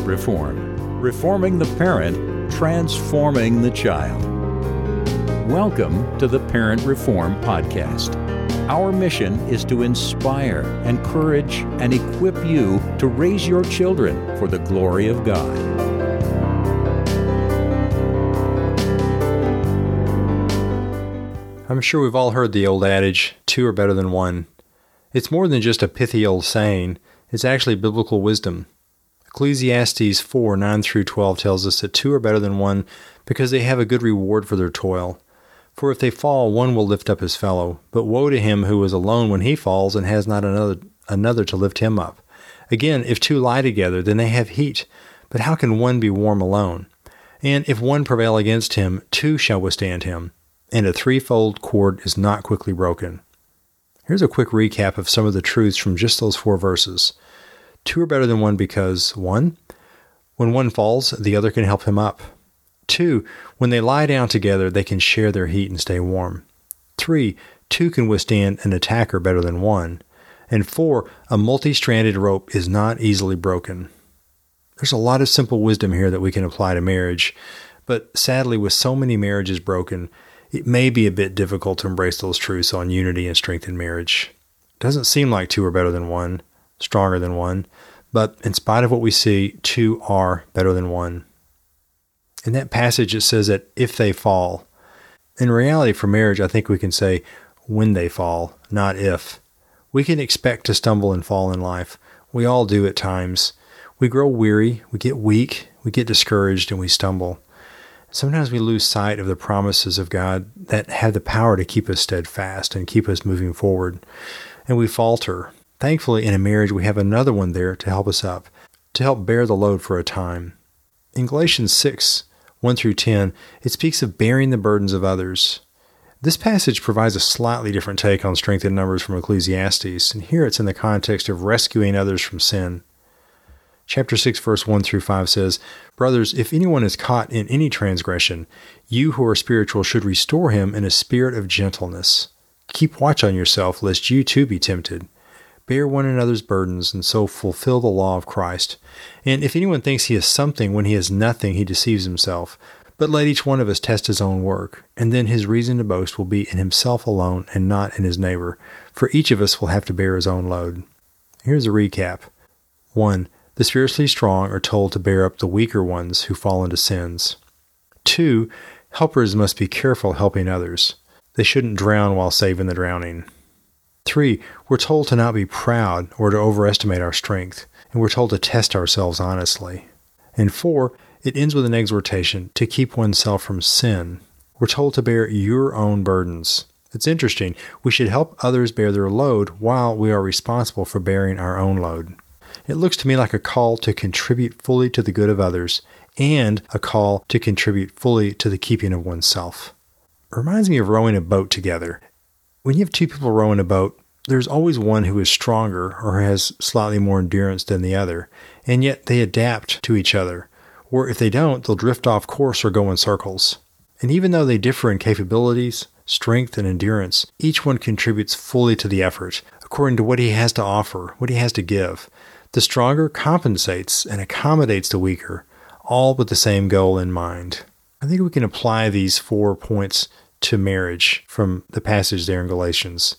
Reform. Reforming the parent, transforming the child. Welcome to the Parent Reform Podcast. Our mission is to inspire, encourage, and equip you to raise your children for the glory of God. I'm sure we've all heard the old adage, two are better than one. It's more than just a pithy old saying, it's actually biblical wisdom. Ecclesiastes 4 9 through 12 tells us that two are better than one because they have a good reward for their toil. For if they fall, one will lift up his fellow. But woe to him who is alone when he falls and has not another, another to lift him up. Again, if two lie together, then they have heat. But how can one be warm alone? And if one prevail against him, two shall withstand him. And a threefold cord is not quickly broken. Here's a quick recap of some of the truths from just those four verses. Two are better than one because, one, when one falls, the other can help him up. Two, when they lie down together, they can share their heat and stay warm. Three, two can withstand an attacker better than one. And four, a multi stranded rope is not easily broken. There's a lot of simple wisdom here that we can apply to marriage, but sadly, with so many marriages broken, it may be a bit difficult to embrace those truths on unity and strength in marriage. It doesn't seem like two are better than one, stronger than one, but in spite of what we see, two are better than one. In that passage, it says that if they fall. In reality, for marriage, I think we can say when they fall, not if. We can expect to stumble and fall in life. We all do at times. We grow weary, we get weak, we get discouraged, and we stumble. Sometimes we lose sight of the promises of God that have the power to keep us steadfast and keep us moving forward. And we falter. Thankfully, in a marriage, we have another one there to help us up, to help bear the load for a time. In Galatians 6 1 through 10, it speaks of bearing the burdens of others. This passage provides a slightly different take on strength in numbers from Ecclesiastes, and here it's in the context of rescuing others from sin. Chapter 6, verse 1 through 5 says, Brothers, if anyone is caught in any transgression, you who are spiritual should restore him in a spirit of gentleness. Keep watch on yourself, lest you too be tempted. Bear one another's burdens, and so fulfill the law of Christ. And if anyone thinks he is something when he is nothing, he deceives himself. But let each one of us test his own work, and then his reason to boast will be in himself alone and not in his neighbor, for each of us will have to bear his own load. Here's a recap 1. The spiritually strong are told to bear up the weaker ones who fall into sins. 2. Helpers must be careful helping others. They shouldn't drown while saving the drowning. Three, we're told to not be proud or to overestimate our strength, and we're told to test ourselves honestly. And four, it ends with an exhortation to keep oneself from sin. We're told to bear your own burdens. It's interesting. We should help others bear their load while we are responsible for bearing our own load. It looks to me like a call to contribute fully to the good of others and a call to contribute fully to the keeping of oneself. It reminds me of rowing a boat together. When you have two people rowing a boat, there's always one who is stronger or has slightly more endurance than the other, and yet they adapt to each other. Or if they don't, they'll drift off course or go in circles. And even though they differ in capabilities, strength, and endurance, each one contributes fully to the effort, according to what he has to offer, what he has to give. The stronger compensates and accommodates the weaker, all with the same goal in mind. I think we can apply these four points to marriage from the passage there in Galatians.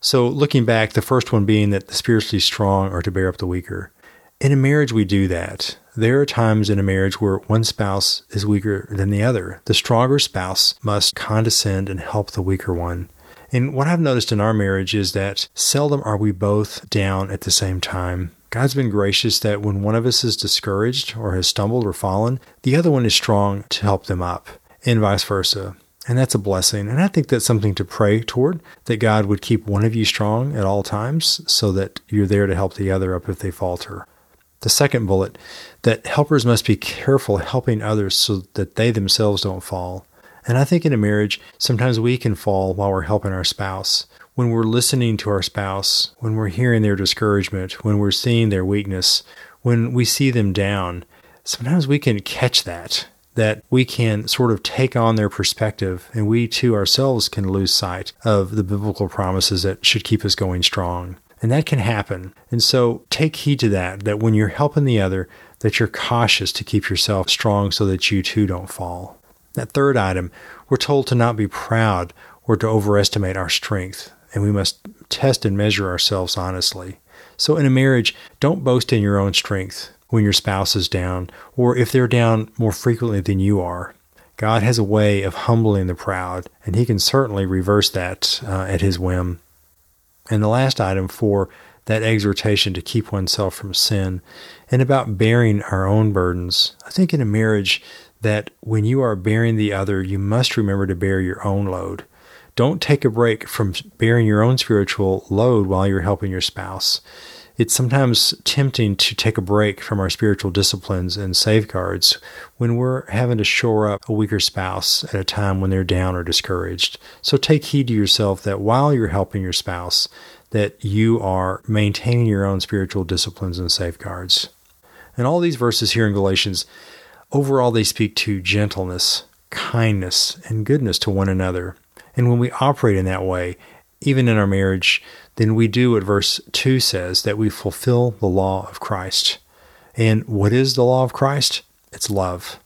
So, looking back, the first one being that the spiritually strong are to bear up the weaker. In a marriage, we do that. There are times in a marriage where one spouse is weaker than the other. The stronger spouse must condescend and help the weaker one. And what I've noticed in our marriage is that seldom are we both down at the same time. God's been gracious that when one of us is discouraged or has stumbled or fallen, the other one is strong to help them up, and vice versa. And that's a blessing. And I think that's something to pray toward that God would keep one of you strong at all times so that you're there to help the other up if they falter. The second bullet that helpers must be careful helping others so that they themselves don't fall. And I think in a marriage, sometimes we can fall while we're helping our spouse. When we're listening to our spouse, when we're hearing their discouragement, when we're seeing their weakness, when we see them down, sometimes we can catch that that we can sort of take on their perspective and we too ourselves can lose sight of the biblical promises that should keep us going strong. And that can happen. And so take heed to that, that when you're helping the other, that you're cautious to keep yourself strong so that you too don't fall. That third item, we're told to not be proud or to overestimate our strength, and we must test and measure ourselves honestly. So, in a marriage, don't boast in your own strength when your spouse is down, or if they're down more frequently than you are. God has a way of humbling the proud, and He can certainly reverse that uh, at His whim. And the last item for that exhortation to keep oneself from sin and about bearing our own burdens. I think in a marriage that when you are bearing the other, you must remember to bear your own load. Don't take a break from bearing your own spiritual load while you're helping your spouse. It's sometimes tempting to take a break from our spiritual disciplines and safeguards when we're having to shore up a weaker spouse at a time when they're down or discouraged. So take heed to yourself that while you're helping your spouse, that you are maintaining your own spiritual disciplines and safeguards. And all these verses here in Galatians, overall, they speak to gentleness, kindness, and goodness to one another. And when we operate in that way, even in our marriage, then we do what verse 2 says that we fulfill the law of Christ. And what is the law of Christ? It's love.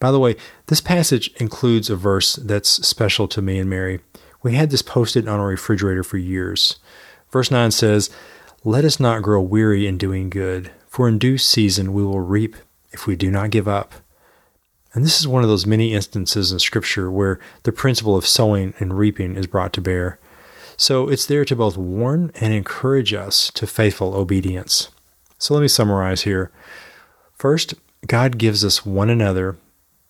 By the way, this passage includes a verse that's special to me and Mary. We had this posted on our refrigerator for years. Verse 9 says, Let us not grow weary in doing good, for in due season we will reap if we do not give up. And this is one of those many instances in Scripture where the principle of sowing and reaping is brought to bear. So it's there to both warn and encourage us to faithful obedience. So let me summarize here. First, God gives us one another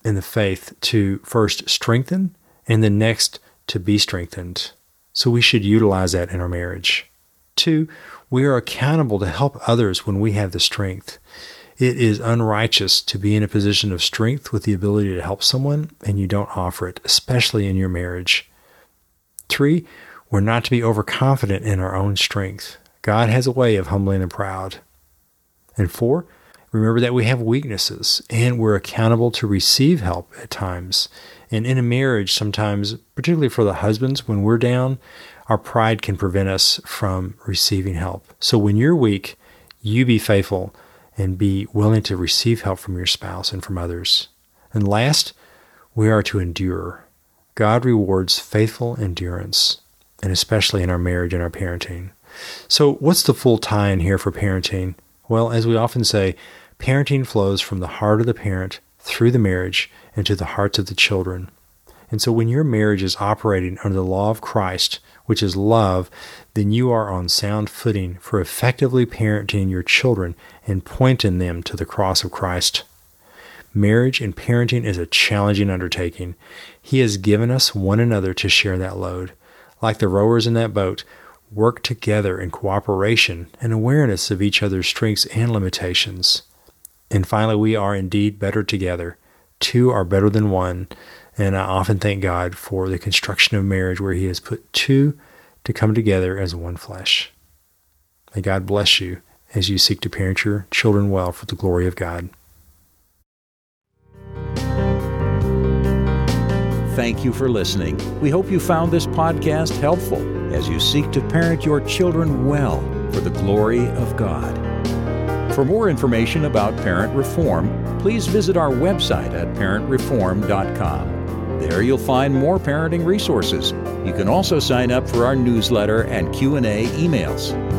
in the faith to first strengthen and then next to be strengthened. So we should utilize that in our marriage. Two, we are accountable to help others when we have the strength. It is unrighteous to be in a position of strength with the ability to help someone and you don't offer it, especially in your marriage. Three, we're not to be overconfident in our own strength. God has a way of humbling the proud. And four, remember that we have weaknesses and we're accountable to receive help at times. And in a marriage, sometimes, particularly for the husbands, when we're down, our pride can prevent us from receiving help. So when you're weak, you be faithful and be willing to receive help from your spouse and from others. And last, we are to endure. God rewards faithful endurance and especially in our marriage and our parenting. So, what's the full tie in here for parenting? Well, as we often say, parenting flows from the heart of the parent through the marriage into the hearts of the children. And so, when your marriage is operating under the law of Christ, which is love, then you are on sound footing for effectively parenting your children and pointing them to the cross of Christ. Marriage and parenting is a challenging undertaking. He has given us one another to share that load like the rowers in that boat, work together in cooperation and awareness of each other's strengths and limitations. And finally, we are indeed better together. Two are better than one. And I often thank God for the construction of marriage where He has put two to come together as one flesh. May God bless you as you seek to parent your children well for the glory of God. Thank you for listening. We hope you found this podcast helpful as you seek to parent your children well for the glory of God. For more information about parent reform, please visit our website at parentreform.com. There you'll find more parenting resources. You can also sign up for our newsletter and Q&A emails.